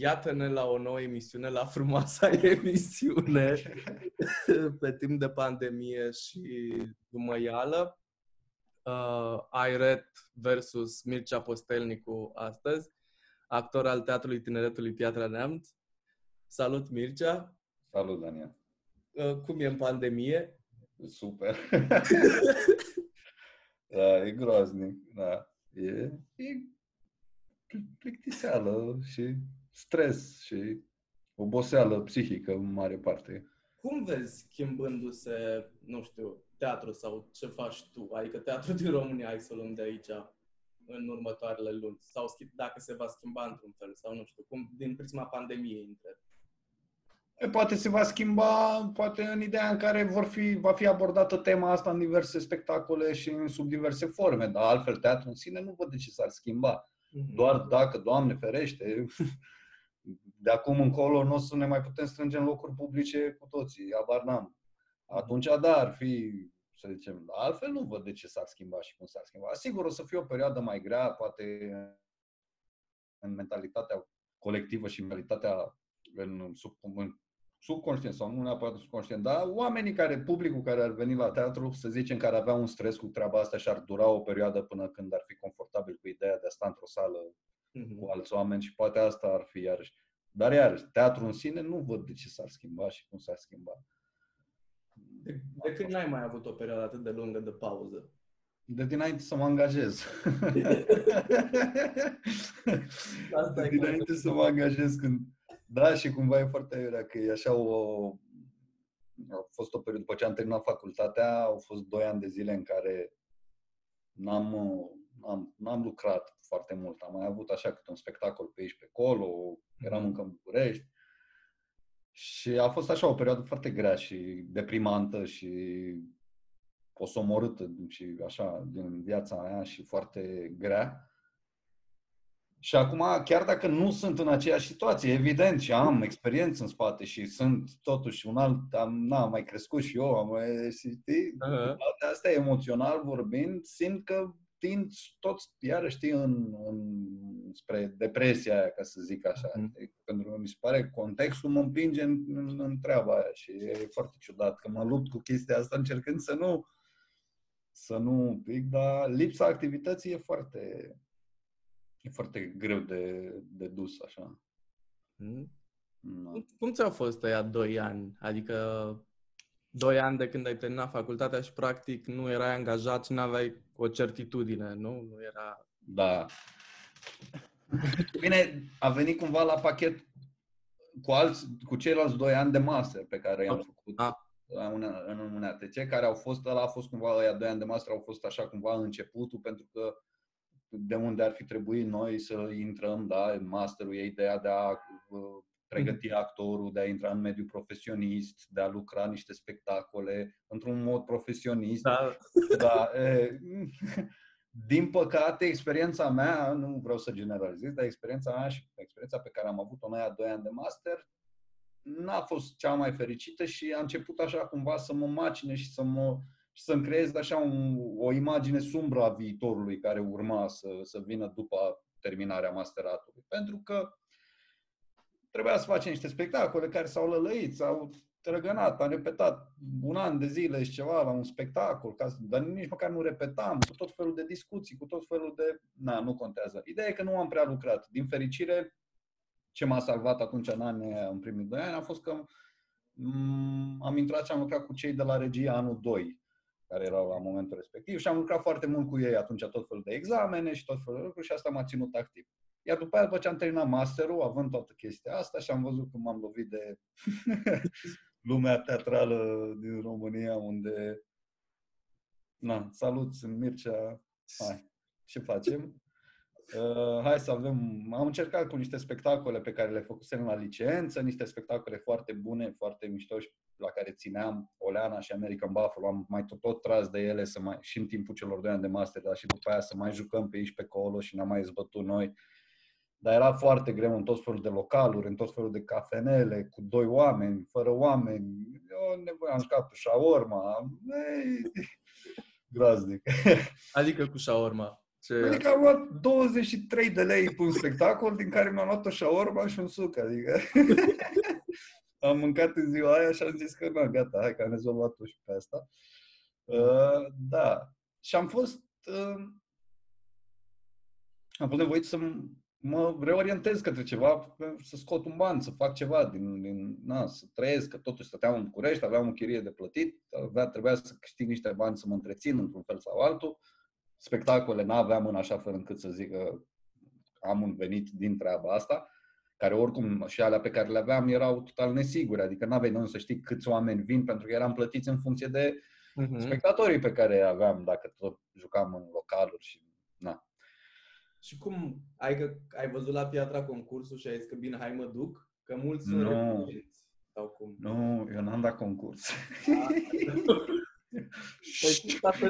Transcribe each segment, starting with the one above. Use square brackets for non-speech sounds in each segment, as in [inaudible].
Iată-ne la o nouă emisiune, la frumoasa [laughs] emisiune [laughs] pe timp de pandemie și dumăială. Uh, Airet versus Mircea Postelnicu astăzi, actor al Teatrului Tineretului Piatra Neamț. Salut, Mircea! Salut, Daniel! Uh, cum e în pandemie? Super! [laughs] da, e groaznic, da. E, e plictiseală și stres și oboseală psihică în mare parte. Cum vezi schimbându-se, nu știu, teatru sau ce faci tu? Adică teatru din România, hai să luăm de aici în următoarele luni. Sau dacă se va schimba într-un fel, sau nu știu, cum din prisma pandemiei între. Poate se va schimba, poate în ideea în care vor fi, va fi abordată tema asta în diverse spectacole și în sub diverse forme, dar altfel teatru în sine nu văd de ce s-ar schimba. Mm-hmm. Doar dacă, Doamne ferește, de acum încolo nu o să ne mai putem strânge în locuri publice cu toții, abar n-am. Atunci, da, ar fi, să zicem, altfel nu văd de ce s-ar schimba și cum s-ar schimba. Sigur, o să fie o perioadă mai grea, poate în mentalitatea colectivă și mentalitatea în, sub, în subconștient sau nu neapărat subconștient, dar oamenii care, publicul care ar veni la teatru, să zicem, care avea un stres cu treaba asta și ar dura o perioadă până când ar fi confortabil cu ideea de a sta într-o sală mm-hmm. cu alți oameni și poate asta ar fi iarăși. Dar iarăși, teatru în sine nu văd de ce s-ar schimba și cum s-ar schimba. De, de când n-ai mai avut o perioadă atât de lungă de pauză? De dinainte să mă angajez. [laughs] Asta de dinainte să mă angajez când... Da, și cumva e foarte aiurea că e așa o... A fost o perioadă, după ce am terminat facultatea, au fost doi ani de zile în care n-am, n-am, n-am lucrat foarte mult. Am mai avut așa câte un spectacol pe aici, pe acolo, eram încă în București. Și a fost așa o perioadă foarte grea și deprimantă și osomorâtă și așa din viața mea și foarte grea. Și acum, chiar dacă nu sunt în aceeași situație, evident, și am experiență în spate și sunt totuși un alt, am, na, mai crescut și eu, am mai, știi, uh-huh. astea emoțional vorbind, simt că tind tot, iarăși, știi, în, în, spre depresia aia, ca să zic așa. Mm. Pentru că mi se pare contextul mă împinge în, în, în treaba aia și e foarte ciudat că mă lupt cu chestia asta încercând să nu să nu pic, dar lipsa activității e foarte e foarte greu de, de dus așa. Mm. No. Cum ți-au fost ăia doi ani? Adică doi ani de când ai terminat facultatea și practic nu erai angajat și nu aveai o certitudine, nu? Nu era... Da. Bine, a venit cumva la pachet cu, alți, cu ceilalți doi ani de master pe care i-am făcut a. în UNATC, care au fost, ăla a fost cumva, ăia doi ani de master au fost așa cumva începutul, pentru că de unde ar fi trebuit noi să intrăm, da, în masterul ei, ideea de a uh, pregăti actorul, de a intra în mediul profesionist, de a lucra niște spectacole într-un mod profesionist. Da. da e, [laughs] din păcate, experiența mea, nu vreau să generalizez, dar experiența mea și experiența pe care am avut-o în aia doi ani de master, n-a fost cea mai fericită și a început așa cumva să mă macine și să mă și să-mi creez așa un, o imagine sumbră a viitorului care urma să, să vină după terminarea masteratului. Pentru că trebuia să facem niște spectacole care s-au lălăit, s-au trăgănat, am repetat un an de zile și ceva la un spectacol, ca, dar nici măcar nu repetam, cu tot felul de discuții, cu tot felul de... Na, nu contează. Ideea e că nu am prea lucrat. Din fericire, ce m-a salvat atunci în anii, în primii doi ani, a fost că m- am intrat și am lucrat cu cei de la regia anul 2, care erau la momentul respectiv și am lucrat foarte mult cu ei atunci tot felul de examene și tot felul de lucruri și asta m-a ținut activ. Iar după aia, după ce am terminat masterul, având toată chestia asta și am văzut cum am lovit de [laughs] lumea teatrală din România, unde... Na, salut, sunt Mircea. Hai, ce facem? Uh, hai să avem... Am încercat cu niște spectacole pe care le făcusem la licență, niște spectacole foarte bune, foarte mișto și la care țineam Oleana și American Buffalo. Am mai tot, tot tras de ele să mai, și în timpul celor doi ani de master, dar și după aia să mai jucăm pe aici pe acolo și n-am mai zbătut noi. Dar era foarte greu în tot felul de localuri, în tot felul de cafenele, cu doi oameni, fără oameni. Eu nevoie, am jucat cu shawarma. Ei, [laughs] groaznic. Adică cu shawarma. Ce... Adică am luat 23 de lei pe un spectacol, din care mi-am luat o șaorma și un suc, adică... [laughs] am mâncat în ziua aia și am zis că, nu, gata, hai că am rezolvat-o și pe asta. Uh, da. Și am fost... Uh, am fost nevoit să mă reorientez către ceva, să scot un ban, să fac ceva, din, din, na, să trăiesc, că totuși stăteam în București, aveam o chirie de plătit, avea, trebuia să câștig niște bani să mă întrețin într-un fel sau altul. Spectacole n-aveam în așa fel încât să zic că am un venit din treaba asta, care oricum și alea pe care le aveam erau total nesigure, adică n-aveai de unde să știi câți oameni vin, pentru că eram plătiți în funcție de uh-huh. spectatorii pe care aveam, dacă tot jucam în localuri și na. Și cum, ai, ai văzut la Piatra concursul și ai zis că bine, hai mă duc? Că mulți sunt no. Sau cum? Nu, eu n-am dat concurs. [laughs] Păi, [laughs]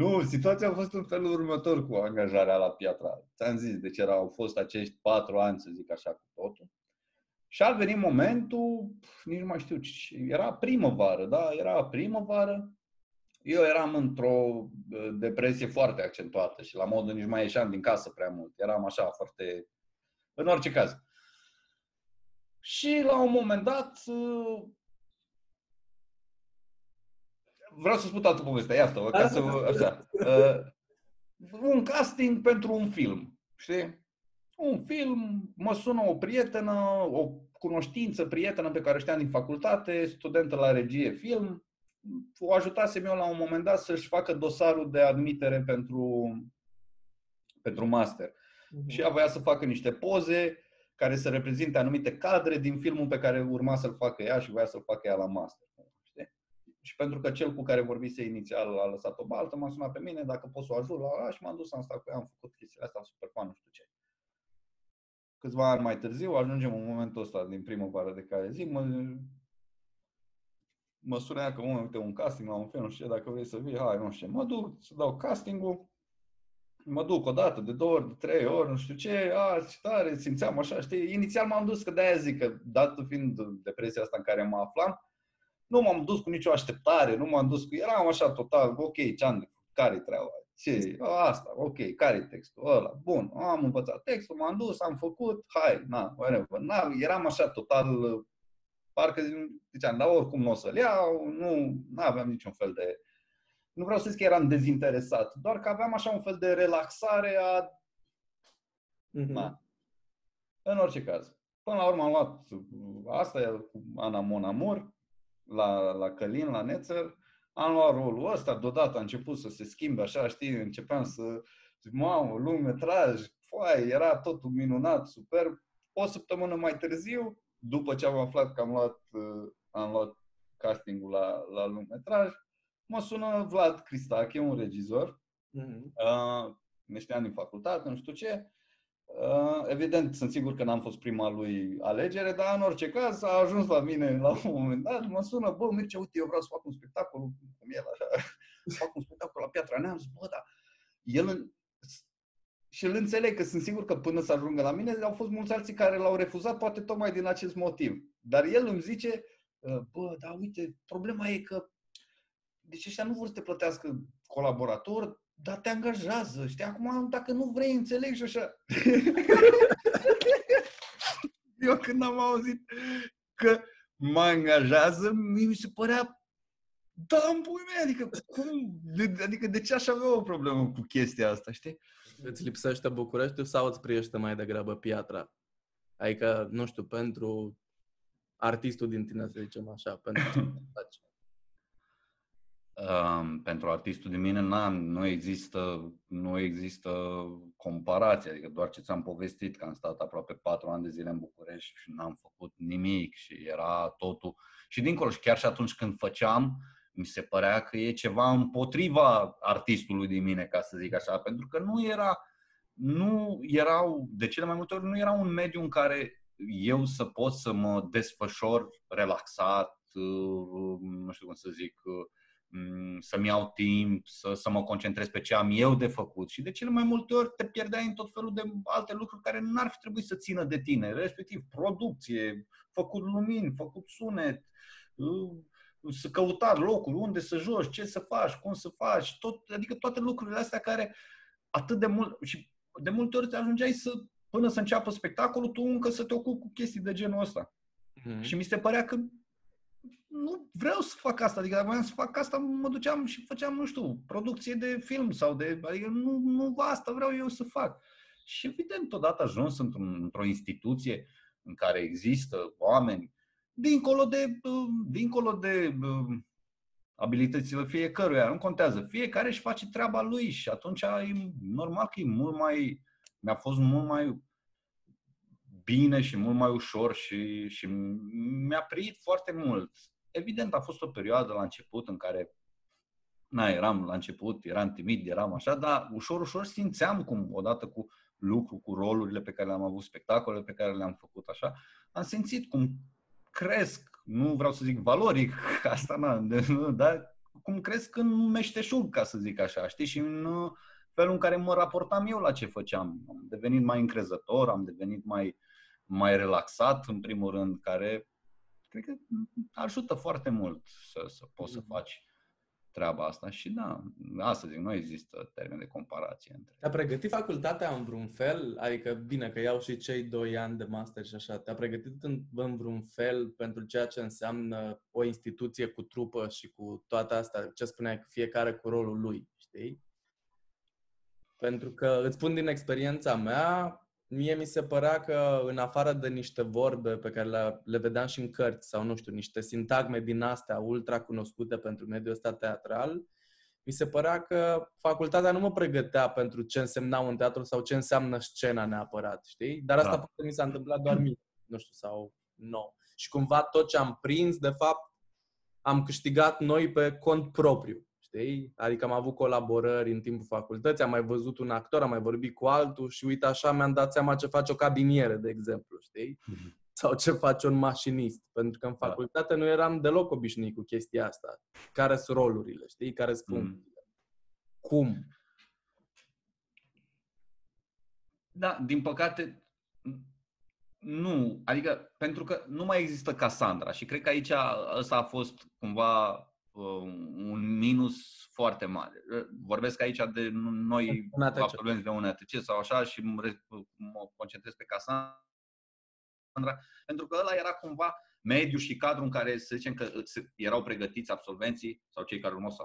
nu, situația a fost în felul următor cu angajarea la Piatra. Ți-am zis, deci erau, au fost acești patru ani, să zic așa, cu totul. Și a venit momentul, nici nu mai știu, era primăvară, da? Era primăvară eu eram într-o depresie foarte accentuată și la modul nici mai ieșeam din casă prea mult. Eram așa foarte... În orice caz. Și la un moment dat vreau să spun toată povestea, iată, ca să așa. un casting pentru un film, știi? Un film, mă sună o prietenă, o cunoștință prietenă pe care știam din facultate, studentă la regie film, o ajutasem eu la un moment dat să-și facă dosarul de admitere pentru, pentru master. Uh-huh. Și ea voia să facă niște poze care să reprezinte anumite cadre din filmul pe care urma să-l facă ea și voia să-l facă ea la master. Știi? Și pentru că cel cu care vorbise inițial a lăsat o baltă, m-a sunat pe mine dacă pot să o ajut la ăla și m-am dus, am stat cu ea, am făcut chestiile astea, super fan, nu știu ce. Câțiva ani mai târziu ajungem în momentul ăsta din primăvară de care zic, mă, mă sunea că, uite, un casting la un film, nu știu dacă vrei să vii, hai, nu știu Mă duc să dau castingul, mă duc o dată, de două ori, de trei ori, nu știu ce, a, ce tare, simțeam așa, știi? Inițial m-am dus, că de-aia zic că, dată fiind depresia asta în care mă aflam, nu m-am dus cu nicio așteptare, nu m-am dus cu... Eram așa total, ok, ce care-i treaba? Ce? Asta, ok, care-i textul? Ăla, bun, am învățat textul, m-am dus, am făcut, hai, na, whatever. Na, eram așa total parcă ziceam, dar oricum nu o să-l iau, nu aveam niciun fel de... Nu vreau să zic că eram dezinteresat, doar că aveam așa un fel de relaxare a... Mm-hmm. Na. În orice caz. Până la urmă am luat asta e cu Ana Monamur la, la Călin, la Nețăr. Am luat rolul ăsta, deodată a început să se schimbe așa, știi, începeam să zic, mamă, lung metraj, foai, era totul minunat, superb. O săptămână mai târziu, după ce am aflat că am luat, uh, am luat castingul la, la lungmetraj, mă sună Vlad Cristache, un regizor. Mm-hmm. Uh, ne știam din facultate, nu știu ce. Uh, evident, sunt sigur că n-am fost prima lui alegere, dar în orice caz a ajuns la mine la un moment dat, mă sună, bă, Mircea, uite, eu vreau să fac un spectacol, cum el așa, [laughs] fac un spectacol la Piatra Neamț, bă, dar el și îl înțeleg că sunt sigur că până să ajungă la mine au fost mulți alții care l-au refuzat, poate tocmai din acest motiv. Dar el îmi zice, ă, bă, dar uite, problema e că deci ăștia nu vor să te plătească colaborator, dar te angajează. Știi, acum dacă nu vrei, înțeleg și așa. [laughs] Eu când am auzit că mă angajează, mi se părea da, în pui mei, adică cum, adică de ce aș avea o problemă cu chestia asta, știi? Îți lipsește București sau îți priește mai degrabă piatra? Adică, nu știu, pentru artistul din tine, să zicem așa, pentru ce [laughs] faci. Um, pentru artistul din mine n nu există, nu există comparație, adică doar ce ți-am povestit că am stat aproape patru ani de zile în București și n-am făcut nimic și era totul. Și dincolo, și chiar și atunci când făceam, mi se părea că e ceva împotriva artistului din mine, ca să zic așa, pentru că nu era, nu erau, de cele mai multe ori, nu era un mediu în care eu să pot să mă desfășor relaxat, uh, nu știu cum să zic, uh, să-mi iau timp, să, să mă concentrez pe ce am eu de făcut. Și de cele mai multe ori te pierdeai în tot felul de alte lucruri care n-ar fi trebuit să țină de tine, respectiv producție, făcut lumini, făcut sunet, uh, să căuta locuri, unde să joci, ce să faci, cum să faci, tot, adică toate lucrurile astea care atât de mult, și de multe ori te ajungeai să, până să înceapă spectacolul, tu încă să te ocupi cu chestii de genul ăsta. Mm-hmm. Și mi se părea că nu vreau să fac asta, adică dacă voiam să fac asta, mă duceam și făceam, nu știu, producție de film sau de, adică nu, nu asta vreau eu să fac. Și evident, odată ajuns într-un, într-o instituție în care există oameni, dincolo de, uh, dincolo de uh, abilitățile fiecăruia, nu contează. Fiecare își face treaba lui și atunci e normal că e mult mai, mi-a fost mult mai bine și mult mai ușor și, și mi-a priit foarte mult. Evident, a fost o perioadă la început în care na, eram la început, eram timid, eram așa, dar ușor, ușor simțeam cum, odată cu lucru, cu rolurile pe care le-am avut, spectacolele pe care le-am făcut așa, am simțit cum cresc, nu vreau să zic valoric, [laughs] asta na, dar cum cresc în meșteșug, ca să zic așa, știi, și în felul în care mă raportam eu la ce făceam. Am devenit mai încrezător, am devenit mai, mai relaxat, în primul rând, care cred că ajută foarte mult să, să poți să mm-hmm. faci treaba asta și da, asta zic, nu există termen de comparație între. Te-a pregătit facultatea în vreun fel? Adică, bine, că iau și cei doi ani de master și așa. Te-a pregătit în, în vreun fel pentru ceea ce înseamnă o instituție cu trupă și cu toate astea, ce spuneai, că fiecare cu rolul lui, știi? Pentru că îți spun din experiența mea, mie mi se părea că în afară de niște vorbe pe care le, le vedeam și în cărți sau nu știu, niște sintagme din astea ultra cunoscute pentru mediul ăsta teatral, mi se părea că facultatea nu mă pregătea pentru ce însemna un teatru sau ce înseamnă scena neapărat, știi? Dar asta da. poate mi s-a întâmplat doar mie, nu știu, sau nou. Și cumva tot ce am prins, de fapt, am câștigat noi pe cont propriu știi? Adică am avut colaborări în timpul facultății, am mai văzut un actor, am mai vorbit cu altul și uite așa mi-am dat seama ce face o cabiniere, de exemplu, știi? Mm-hmm. Sau ce face un mașinist. Pentru că în da. facultate nu eram deloc obișnuit cu chestia asta. Care sunt rolurile, știi? Care sunt mm. funcțiile. Mm. Cum? Da, din păcate, nu. Adică, pentru că nu mai există Cassandra și cred că aici ăsta a fost cumva Uh, un minus foarte mare. Uh, vorbesc aici de noi absolvenți de un ATC sau așa și mă concentrez pe Cassandra, pentru că ăla era cumva mediu și cadru în care să zicem că erau pregătiți absolvenții sau cei care urmau să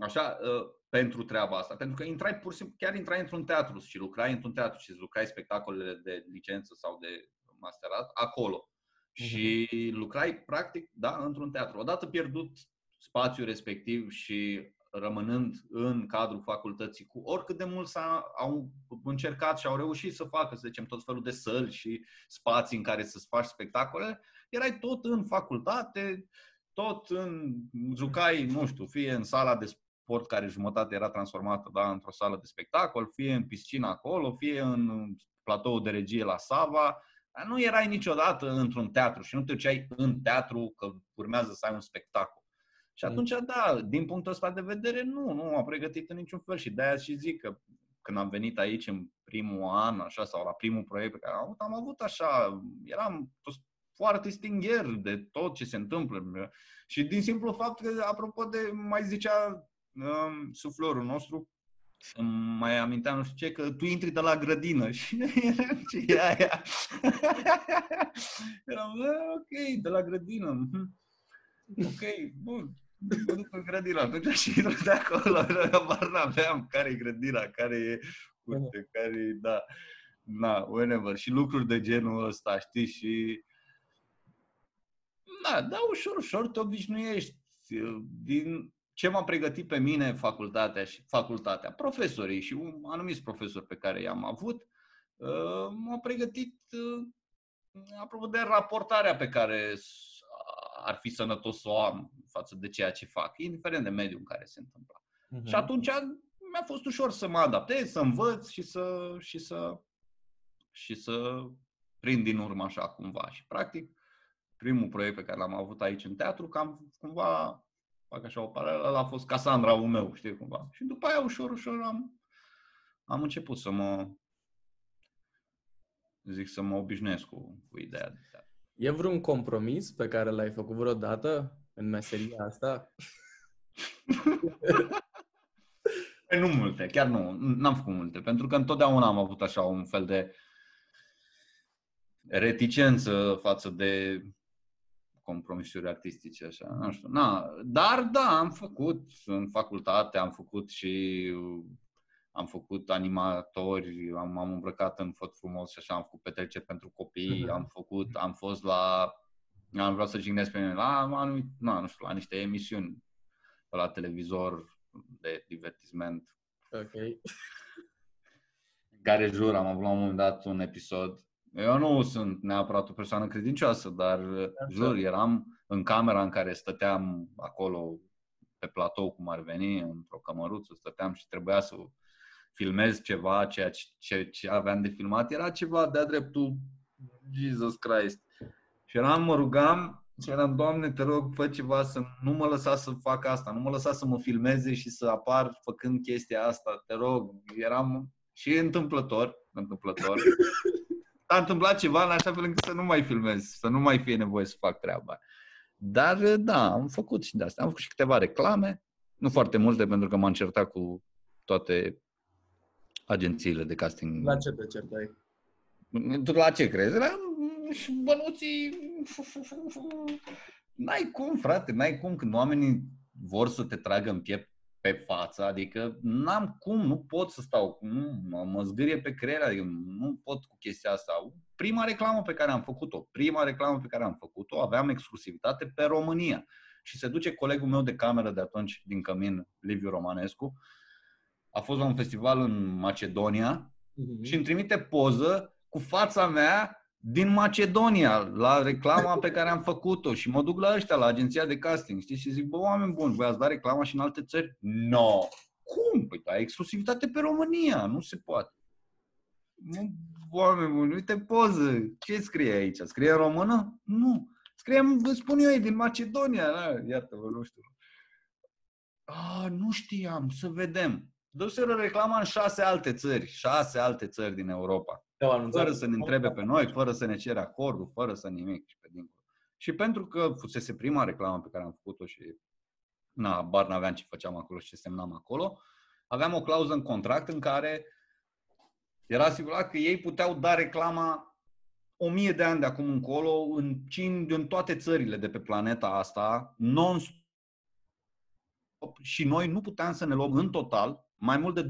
așa, uh, pentru treaba asta. Pentru că intrai pur și simplu, chiar intrai într-un teatru și lucrai într-un teatru și lucrai spectacolele de licență sau de masterat acolo. Uh-huh. Și lucrai, practic, da, într-un teatru. Odată pierdut spațiul respectiv și rămânând în cadrul facultății cu oricât de mult s-a, au încercat și au reușit să facă, să zicem, tot felul de săli și spații în care să-ți faci spectacole, erai tot în facultate, tot în, jucai, nu știu, fie în sala de sport care jumătate era transformată da, într-o sală de spectacol, fie în piscina acolo, fie în platou de regie la Sava, dar nu erai niciodată într-un teatru și nu te duceai în teatru că urmează să ai un spectacol. Și mm. atunci, da, din punctul ăsta de vedere, nu, nu m-a pregătit în niciun fel și de-aia și zic că când am venit aici în primul an, așa, sau la primul proiect pe care am avut, am avut așa, eram foarte stingher de tot ce se întâmplă. Și din simplu fapt că, apropo de, mai zicea um, suflorul nostru, îmi mai aminteam nu știu ce, că tu intri de la grădină [laughs] și [laughs] eram ce e aia. eram, ok, de la grădină. Mhm. Ok, bun mă duc în grădina, atunci și intru de acolo, habar n-aveam care e grădina, care e curte, care e, da, na, whenever. Și lucruri de genul ăsta, știi, și da, da, ușor, ușor te obișnuiești. Din ce m-a pregătit pe mine facultatea și facultatea, profesorii și un anumiți profesori pe care i-am avut, uh, m-au pregătit uh, apropo de raportarea pe care ar fi sănătos să o am față de ceea ce fac, indiferent de mediul în care se întâmplă. Uh-huh. Și atunci mi-a fost ușor să mă adaptez, să învăț și să, și să, și să prind din urmă așa cumva. Și practic, primul proiect pe care l-am avut aici în teatru, cam cumva, fac așa o paralelă, a fost Casandra-ul meu, știi cumva. Și după aia, ușor, ușor am, am început să mă, zic, să mă obișnuiesc cu, cu ideea de teatru. E vreun compromis pe care l-ai făcut vreodată în meseria asta? [laughs] Păi nu multe, chiar nu. N-am făcut multe, pentru că întotdeauna am avut așa un fel de reticență față de compromisuri artistice, așa, nu știu. Na, dar da, am făcut în facultate, am făcut și am făcut animatori, am, am îmbrăcat în făt frumos și așa, am făcut petreceri pentru copii, uh-huh. am făcut, am fost la, am vreau să jignesc pe mine, la, anumit, na, nu știu, la niște emisiuni la televizor de divertisment. Ok. [laughs] Care jur, am avut la un moment dat un episod. Eu nu sunt neapărat o persoană credincioasă, dar Așa. jur, eram în camera în care stăteam acolo pe platou, cum ar veni, într-o cămăruță, stăteam și trebuia să filmez ceva, ceea ce, ce aveam de filmat era ceva de-a dreptul Jesus Christ. Și eram, mă rugam și eram, Doamne, te rog, fă ceva să nu mă lăsa să fac asta, nu mă lăsa să mă filmeze și să apar făcând chestia asta, te rog. Eram și întâmplător, întâmplător. S-a întâmplat ceva în așa fel încât să nu mai filmez, să nu mai fie nevoie să fac treaba. Dar da, am făcut și de asta. Am făcut și câteva reclame, nu foarte multe pentru că m-am certat cu toate agențiile de casting. La ce te certai? Tu la ce crezi? La bănuții... N-ai cum, frate, n-ai cum când oamenii vor să te tragă în piept pe față, adică n-am cum, nu pot să stau, nu, mă, mă zgârie pe creier, adică nu pot cu chestia asta. Prima reclamă pe care am făcut-o, prima reclamă pe care am făcut-o, aveam exclusivitate pe România. Și se duce colegul meu de cameră de atunci din Cămin, Liviu Romanescu, a fost la un festival în Macedonia uh-huh. și îmi trimite poză cu fața mea din Macedonia, la reclama pe care am făcut-o și mă duc la ăștia, la agenția de casting, știți, și zic, bă, oameni buni, voi ați dat reclama și în alte țări? No! Cum? Păi ai exclusivitate pe România, nu se poate. Nu, oameni buni, uite poză, ce scrie aici? Scrie în română? Nu. Scrie, vă spun eu, e din Macedonia, da? iată-vă, nu știu. Ah, nu știam, să vedem. Duseră reclama în șase alte țări, șase alte țări din Europa. Fără să ne întrebe pe noi, fără să ne cere acordul, fără să nimic și pe dincolo. Și pentru că fusese prima reclamă pe care am făcut-o și na, bar n-aveam ce făceam acolo și ce semnam acolo, aveam o clauză în contract în care era asigurat că ei puteau da reclama o mie de ani de acum încolo în, în toate țările de pe planeta asta, non și noi nu puteam să ne luăm în total mai mult de 20%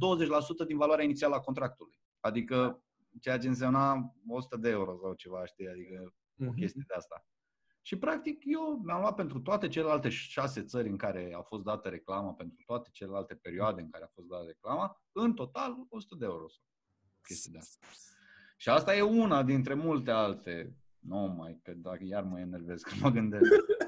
din valoarea inițială a contractului. Adică ceea ce însemna 100 de euro sau ceva, știi, adică uh-huh. o mhm. chestie de asta. Și practic eu mi-am luat pentru toate celelalte șase țări în care a fost dată reclama, pentru toate celelalte perioade în care a fost dată reclama, în total 100 de euro sau chestii de asta. Și asta e una dintre multe alte. Nu mai, că dacă iar mă enervez când mă gândesc. [laughs]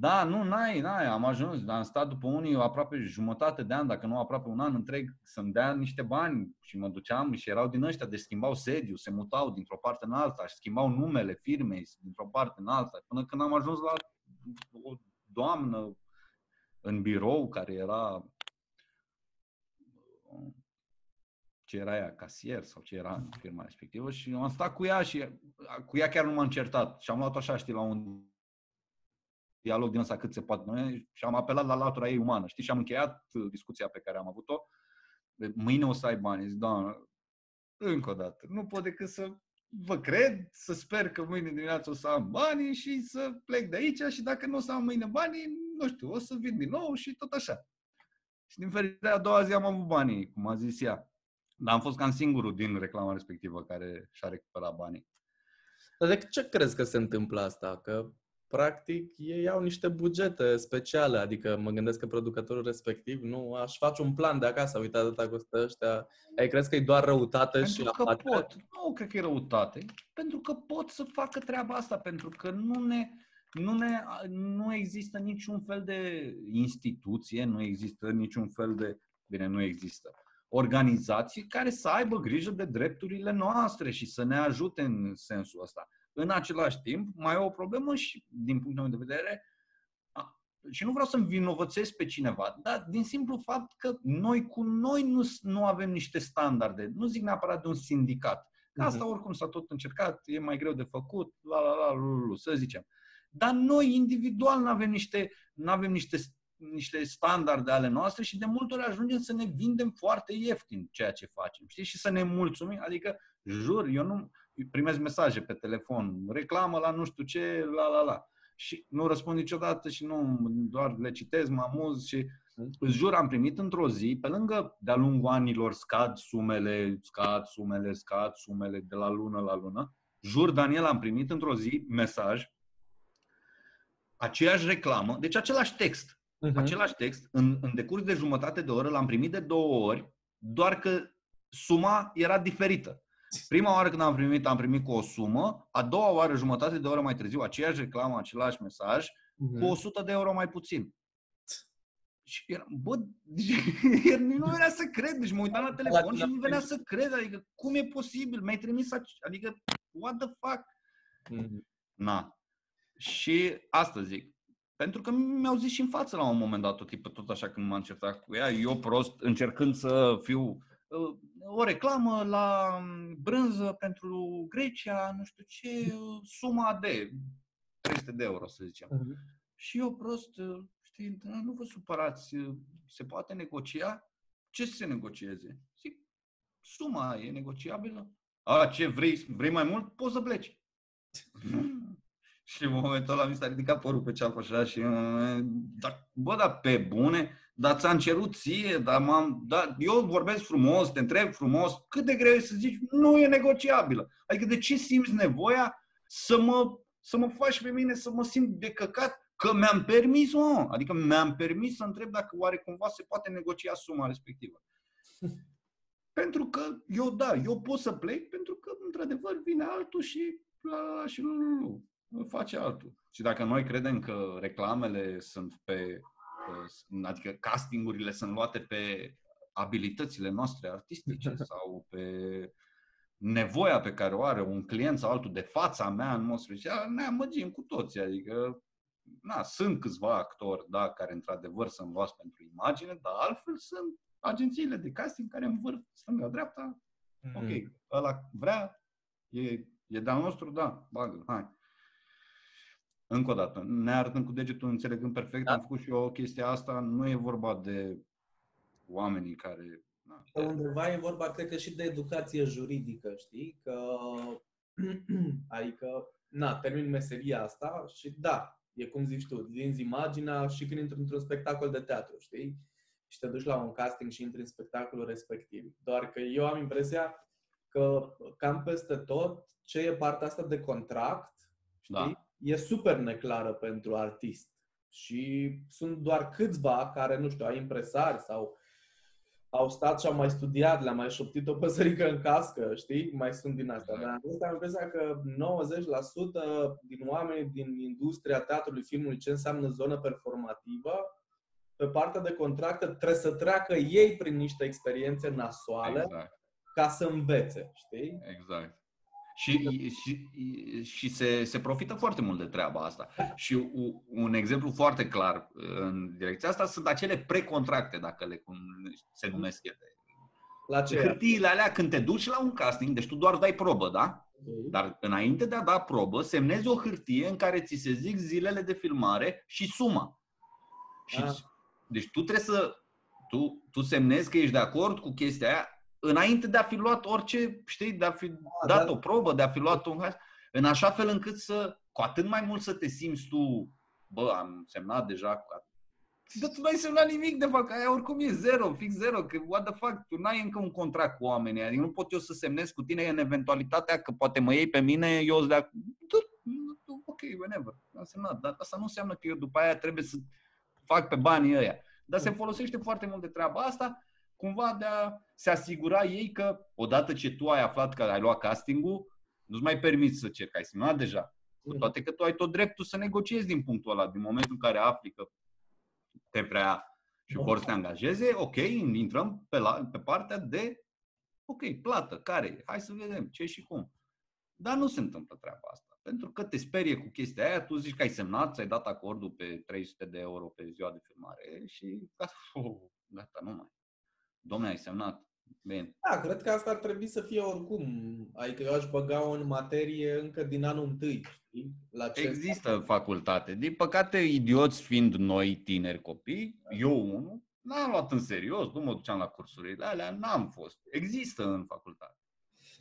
Da, nu, n-ai, n-ai, am ajuns, am stat după unii aproape jumătate de an, dacă nu aproape un an întreg, să-mi dea niște bani și mă duceam și erau din ăștia, deci schimbau sediu, se mutau dintr-o parte în alta, și schimbau numele firmei dintr-o parte în alta, până când am ajuns la o doamnă în birou care era ce era ea, casier sau ce era în firma respectivă și am stat cu ea și cu ea chiar nu m-am certat și am luat așa, știi, la un dialog din ăsta cât se poate și am apelat la latura ei umană, știi, și am încheiat uh, discuția pe care am avut-o. Mâine o să ai bani. Zic, doamnă, încă o dată, nu pot decât să vă cred, să sper că mâine dimineață o să am banii și să plec de aici și dacă nu o să am mâine banii, nu știu, o să vin din nou și tot așa. Și din fericire a doua zi am avut banii, cum a zis ea. Dar am fost cam singurul din reclama respectivă care și-a recuperat banii. Dar de ce crezi că se întâmplă asta? Că practic, ei au niște bugete speciale, adică mă gândesc că producătorul respectiv nu aș face un plan de acasă, uite atâta costă ăștia. Ai crezi că e doar răutate pentru și că apate? pot. Nu cred că e răutate. Pentru că pot să facă treaba asta, pentru că nu ne, nu, ne, nu există niciun fel de instituție, nu există niciun fel de, bine, nu există, organizații care să aibă grijă de drepturile noastre și să ne ajute în sensul ăsta. În același timp, mai e o problemă și din punctul meu de vedere, și nu vreau să învinovățesc pe cineva, dar din simplu fapt că noi cu noi nu, nu avem niște standarde. Nu zic neapărat de un sindicat. Că asta mhm. oricum s-a tot încercat, e mai greu de făcut, la la la, la, la să zicem. dar noi individual nu avem niște, nu avem niște, niște standarde ale noastre și de multe ori ajungem să ne vindem foarte ieftin ceea ce facem, știi? Și să ne mulțumim, adică, jur, eu nu primesc mesaje pe telefon, reclamă la nu știu ce, la la la. Și nu răspund niciodată și nu, doar le citesc, mă amuz și Îți jur, am primit într-o zi, pe lângă de-a lungul anilor scad sumele, scad sumele, scad sumele de la lună la lună. Jur, Daniel, am primit într-o zi mesaj, aceeași reclamă, deci același text. Uh-huh. Același text, în, în decurs de jumătate de oră, l-am primit de două ori, doar că suma era diferită. Prima oară când am primit, am primit cu o sumă, a doua oară, jumătate de oră mai târziu, aceeași reclamă, același mesaj, uh-huh. cu 100 de euro mai puțin. Și eram, bă, deci, [laughs] nu venea să cred, deci mă uitam la telefon și nu venea să cred, adică cum e posibil, mi-ai trimis, adică, what the fuck? Mm-hmm. Na. Și asta zic, pentru că mi-au zis și în față la un moment dat, tot tipul, tot așa când m-am certat cu ea, eu prost, încercând să fiu uh, o reclamă la um, brânză pentru Grecia, nu știu ce, suma de 300 de euro, să zicem. Uh-huh. Și eu prost, uh, știi, nu vă supărați, se poate negocia? Ce să se negocieze? Zic, suma e negociabilă? A, ce vrei? Vrei mai mult? Poți să pleci. [laughs] și în momentul ăla mi s-a ridicat părul pe ceapă așa și da, bă, da, pe bune, dar ți-am cerut ție, dar m-am, da, eu vorbesc frumos, te întreb frumos, cât de greu e să zici, nu e negociabilă. Adică de ce simți nevoia să mă, să mă faci pe mine să mă simt de căcat Că mi-am permis, mă, adică mi-am permis să întreb dacă oare cumva se poate negocia suma respectivă. pentru că eu, da, eu pot să plec pentru că, într-adevăr, vine altul și la, și nu, nu, nu, face altul. Și dacă noi credem că reclamele sunt pe, adică castingurile sunt luate pe abilitățile noastre artistice [laughs] sau pe nevoia pe care o are un client sau altul de fața mea în mod special, ne amăgim cu toții. Adică na, sunt câțiva actori, da, care într-adevăr să învață pentru imagine, dar altfel sunt agențiile de casting care învârt stânga-dreapta. Mm-hmm. Ok, ăla vrea, e, e de-al nostru, da, bagă, hai. Încă o dată, ne arătăm cu degetul, înțelegând perfect, da. am făcut și eu o chestie asta, nu e vorba de oamenii care... Na, Undeva e vorba, cred că și de educație juridică, știi? Că, [clears throat] adică, na, termin meseria asta și da, e cum zici tu, vinzi imaginea și când intri într-un spectacol de teatru, știi? Și te duci la un casting și intri în spectacolul respectiv. Doar că eu am impresia că cam peste tot ce e partea asta de contract, știi? Da. E super neclară pentru artist. Și sunt doar câțiva care, nu știu, au impresari sau au stat și au mai studiat, le-am mai șoptit o păsărică în cască, știi? Mai sunt din asta. Dar asta am impresia că 90% din oameni din industria teatrului, filmului, ce înseamnă zonă performativă, pe partea de contractă trebuie să treacă ei prin niște experiențe nasoale exact. ca să învețe, știi? Exact. Și, și, și se, se profită foarte mult de treaba asta. Și un exemplu foarte clar în direcția asta sunt acele precontracte, dacă le cum se numesc ele. La ce? Hârtiile alea când te duci la un casting, deci tu doar dai probă, da? Dar înainte de a da probă, semnezi o hârtie în care ți se zic zilele de filmare și suma. Și, ah. Deci tu trebuie să tu, tu semnezi că ești de acord cu chestia aia înainte de a fi luat orice, știi, de a fi a, dat da. o probă, de a fi luat un în așa fel încât să, cu atât mai mult să te simți tu, bă, am semnat deja cu dar tu n-ai semnat nimic, de fapt, aia oricum e zero, fix zero, că what the fuck, tu n-ai încă un contract cu oamenii, adică nu pot eu să semnez cu tine în eventualitatea că poate mă iei pe mine, eu îți dea, ok, whenever, am semnat, dar asta nu înseamnă că eu după aia trebuie să fac pe banii ăia. Dar se folosește foarte mult de treaba asta cumva de a se asigura ei că odată ce tu ai aflat că ai luat castingul, nu-ți mai permiți să ceri, că ai semnat deja. Cu mhm. toate că tu ai tot dreptul să negociezi din punctul ăla, din momentul în care afli că te prea și vor să te angajeze, ok, intrăm pe, la, pe partea de, ok, plată, care e? Hai să vedem ce și cum. Dar nu se întâmplă treaba asta. Pentru că te sperie cu chestia aia, tu zici că ai semnat, ți-ai dat acordul pe 300 de euro pe ziua de filmare și gata, [laughs] nu mai. Domnule, ai semnat. Bine. Da, cred că asta ar trebui să fie oricum. Adică eu aș băga în materie încă din anul întâi, La ce Există facultate. Din păcate, idioți fiind noi, tineri copii, eu unul, n-am luat în serios, nu mă duceam la cursurile alea, n-am fost. Există în facultate.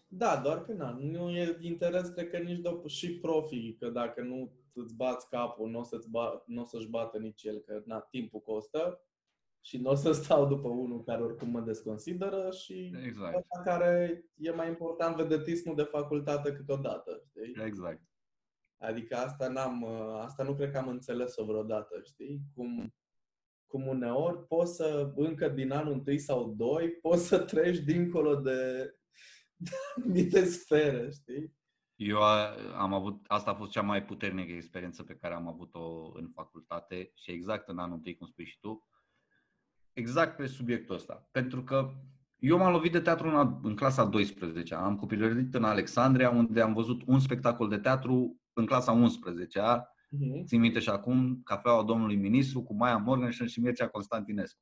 Da, doar că na, nu e interes, cred că nici de și profii, că dacă nu îți bați capul, nu o, să-ți ba, n-o să-și bată nici el, că na, timpul costă și nu o să stau după unul care oricum mă desconsideră și exact. care e mai important vedetismul de facultate câteodată, știi? Exact. Adică asta, n-am, asta nu cred că am înțeles-o vreodată, știi? Cum, cum uneori poți să, încă din anul întâi sau doi, poți să treci dincolo de, de sfere, știi? Eu am avut, asta a fost cea mai puternică experiență pe care am avut-o în facultate și exact în anul întâi, cum spui și tu, exact pe subiectul ăsta. Pentru că eu m-am lovit de teatru în, în clasa 12 Am copilărit în Alexandria, unde am văzut un spectacol de teatru în clasa 11 uh-huh. Mhm. Țin minte și acum Cafeaua domnului ministru cu Maia Morgenstern și Mircea Constantinescu.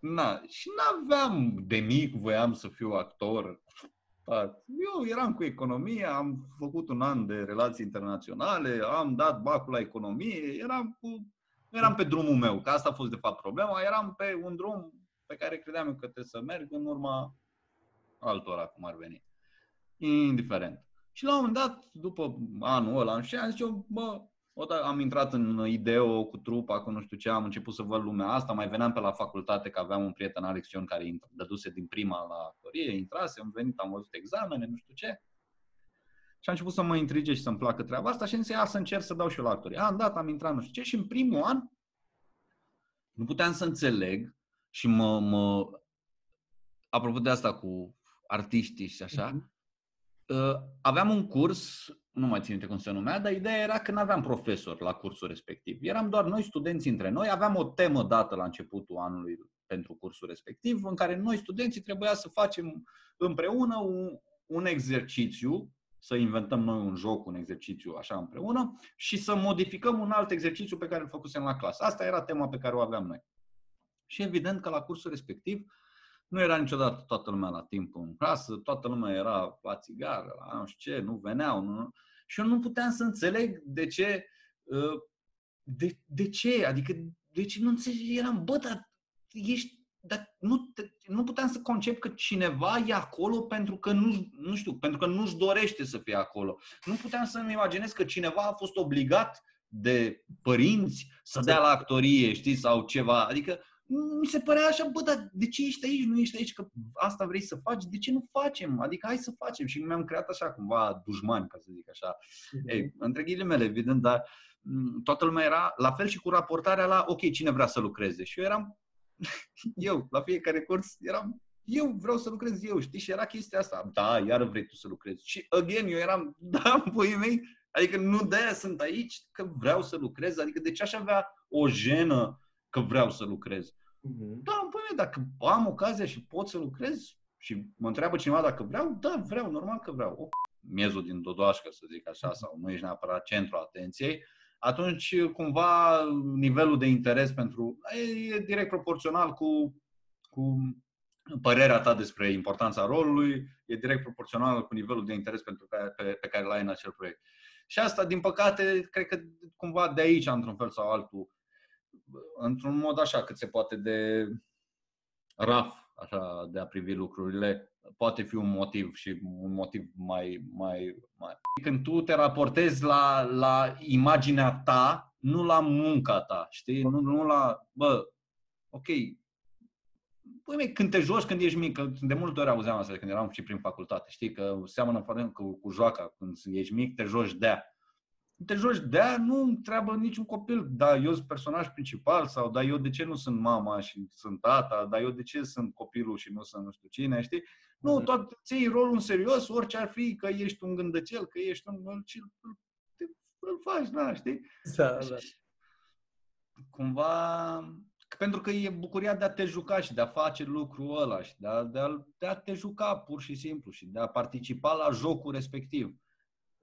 Na, și n-aveam de mic, voiam să fiu actor. Eu eram cu economie, am făcut un an de relații internaționale, am dat bacul la economie, eram, cu, eram pe drumul meu, că asta a fost de fapt problema, eram pe un drum pe care credeam eu că trebuie să merg în urma altora, cum ar veni. Indiferent. Și la un moment dat, după anul ăla, și am zis eu, bă, am intrat în ideo cu trupa, cu nu știu ce, am început să văd lumea asta, mai veneam pe la facultate că aveam un prieten Alex Ion care dăduse din prima la actorie, intrase, am venit, am văzut examene, nu știu ce. Și am început să mă intrige și să-mi placă treaba asta și am zis, ia să încerc să dau și eu la actorie. Am dat, am intrat, nu știu ce, și în primul an nu puteam să înțeleg și mă, mă apropo de asta cu artiștii și așa, uh-huh. aveam un curs nu mai țin cum se numea, dar ideea era că nu aveam profesor la cursul respectiv. Eram doar noi studenți între noi, aveam o temă dată la începutul anului pentru cursul respectiv, în care noi studenții trebuia să facem împreună un, un exercițiu, să inventăm noi un joc, un exercițiu așa împreună și să modificăm un alt exercițiu pe care îl făcusem la clasă. Asta era tema pe care o aveam noi. Și evident că la cursul respectiv nu era niciodată toată lumea la timp în clasă, toată lumea era la țigară, la nu știu ce, nu veneau. Nu... Și eu nu puteam să înțeleg de ce, uh, de, de ce, adică de ce nu înțeleg, eram, bă, dar ești, dar nu, nu puteam să concep că cineva e acolo pentru că nu, nu știu, pentru că nu-și dorește să fie acolo. Nu puteam să-mi imaginez că cineva a fost obligat de părinți să dea la actorie, știi, sau ceva. Adică mi se părea așa, bă, dar de ce ești aici, nu ești aici, că asta vrei să faci, de ce nu facem? Adică hai să facem. Și mi-am creat așa cumva dușmani, ca să zic așa. Uh-huh. Ei, între ghilimele, evident, dar toată lumea era la fel și cu raportarea la, ok, cine vrea să lucreze? Și eu eram, [laughs] eu, la fiecare curs, eram, eu vreau să lucrez eu, știi? Și era chestia asta, da, iar vrei tu să lucrezi. Și, again, eu eram, [laughs] da, puii mei, adică nu de-aia sunt aici, că vreau să lucrez, adică de ce aș avea o jenă că vreau să lucrez? Uh-huh. Da, băi, dacă am ocazia și pot să lucrez și mă întreabă cineva dacă vreau, da, vreau, normal că vreau. O, miezul din Dodoașcă, să zic așa, sau nu ești neapărat centru atenției, atunci cumva nivelul de interes pentru e, e direct proporțional cu, cu părerea ta despre importanța rolului, e direct proporțional cu nivelul de interes pentru care, pe, pe care l-ai în acel proiect. Și asta, din păcate, cred că cumva de aici, într-un fel sau altul, într-un mod așa cât se poate de raf, așa, de a privi lucrurile, poate fi un motiv și un motiv mai, mai, mai. Când tu te raportezi la, la imaginea ta, nu la munca ta, știi? Nu, nu la, bă, ok, Păi, mei, când te joci, când ești mic, că de multe ori auzeam asta când eram și prin facultate, știi, că seamănă foarte cu, cu joaca, când ești mic, te joci de te joci de aia, nu întreabă niciun copil, da, eu sunt personaj principal sau da, eu de ce nu sunt mama și sunt tata, da, eu de ce sunt copilul și nu sunt nu știu cine, știi? Nu, mhm. tot ții rolul în serios, orice ar fi, că ești un gândăcel, că ești un... Îl, îl faci, da, știi? Da, da. Cumva, pentru că e bucuria de a te juca și de a face lucrul ăla și de a, de a, de a te juca pur și simplu și de a participa la jocul respectiv.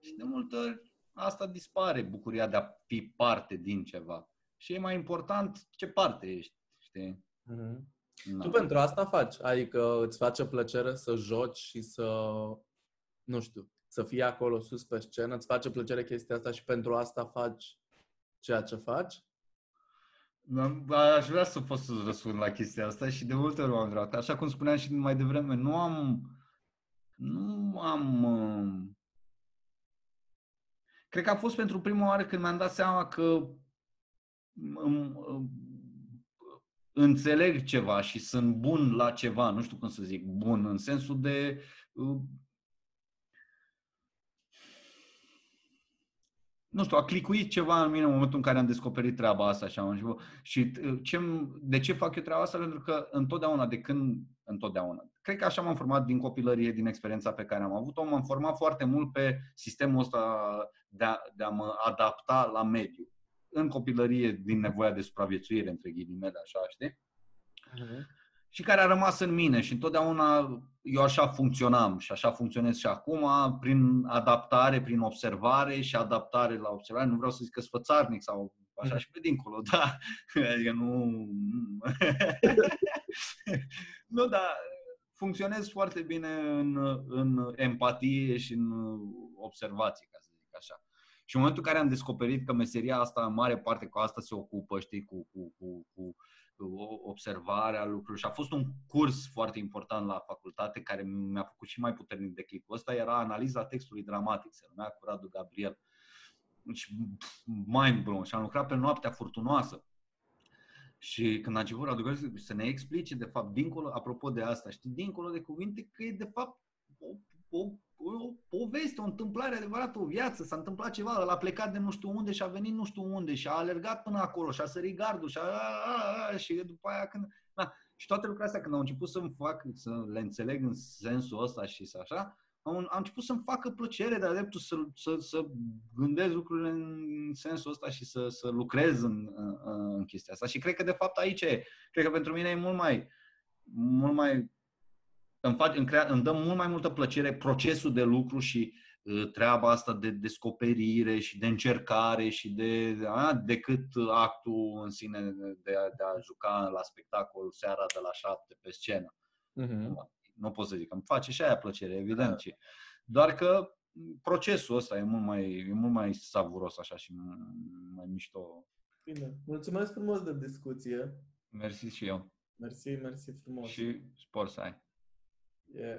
Și de multe ori asta dispare, bucuria de a fi parte din ceva. Și e mai important ce parte ești, știi? Mm-hmm. Tu pentru asta faci, adică îți face plăcere să joci și să, nu știu, să fii acolo sus pe scenă? Îți face plăcere chestia asta și pentru asta faci ceea ce faci? Aș vrea să pot să răspund la chestia asta și de multe ori am vrea. Așa cum spuneam și mai devreme, nu am... Nu am... Uh, cred că a fost pentru prima oară când mi-am dat seama că înțeleg ceva și sunt bun la ceva, nu știu cum să zic, bun în sensul de nu știu, a clicuit ceva în mine în momentul în care am descoperit treaba asta și am Și uh, ce, de ce fac eu treaba asta? Pentru că întotdeauna, de când, întotdeauna, cred că așa m-am format din copilărie, din experiența pe care am avut-o, m-am format foarte mult pe sistemul ăsta de a, de a mă adapta la mediu. În copilărie, din nevoia de supraviețuire, între ghilimele, așa, știi? Uh-huh și care a rămas în mine și întotdeauna eu așa funcționam și așa funcționez și acum prin adaptare, prin observare și adaptare la observare. Nu vreau să zic că sfățarnic sau așa mm. și pe dincolo, da. [laughs] Adică nu... nu, [laughs] da. Funcționez foarte bine în, în empatie și în observație, ca să zic așa. Și în momentul în care am descoperit că meseria asta, în mare parte, cu asta se ocupă, știi, cu, cu, cu, cu observarea lucrurilor și a fost un curs foarte important la facultate care mi-a făcut și mai puternic de clipul ăsta, era analiza textului dramatic, se numea cu Radu Gabriel. Deci, mind blown. Și am lucrat pe noaptea furtunoasă. Și când a început Radu Gabriel să ne explice, de fapt, dincolo, apropo de asta, știi, dincolo de cuvinte, că e de fapt o, o o poveste, o întâmplare adevărată, o viață, s-a întâmplat ceva, a plecat de nu știu unde și a venit nu știu unde și a alergat până acolo și a sărit gardul și a, a, a, și după aia când... Da. Și toate lucrurile astea, când au început să-mi fac, să le înțeleg în sensul ăsta și să așa, am, am început să-mi facă plăcere de-a dreptul să, să, să gândesc lucrurile în sensul ăsta și să, să lucrez în, în, în chestia asta. Și cred că, de fapt, aici e. Cred că pentru mine e mult mai, mult mai îmi, fac, îmi, crea, îmi dă mult mai multă plăcere procesul de lucru și uh, treaba asta de descoperire și de încercare și de a, decât actul în sine de a, de a juca la spectacol seara de la șapte pe scenă. Uh-huh. Nu pot să zic, îmi face și aia plăcere, evident. Da. Doar că procesul ăsta e mult mai, e mult mai savuros așa și mai mișto. Bine. Mulțumesc frumos de discuție. Mersi și eu. Mersi, mersi frumos. Și spor să ai. Yeah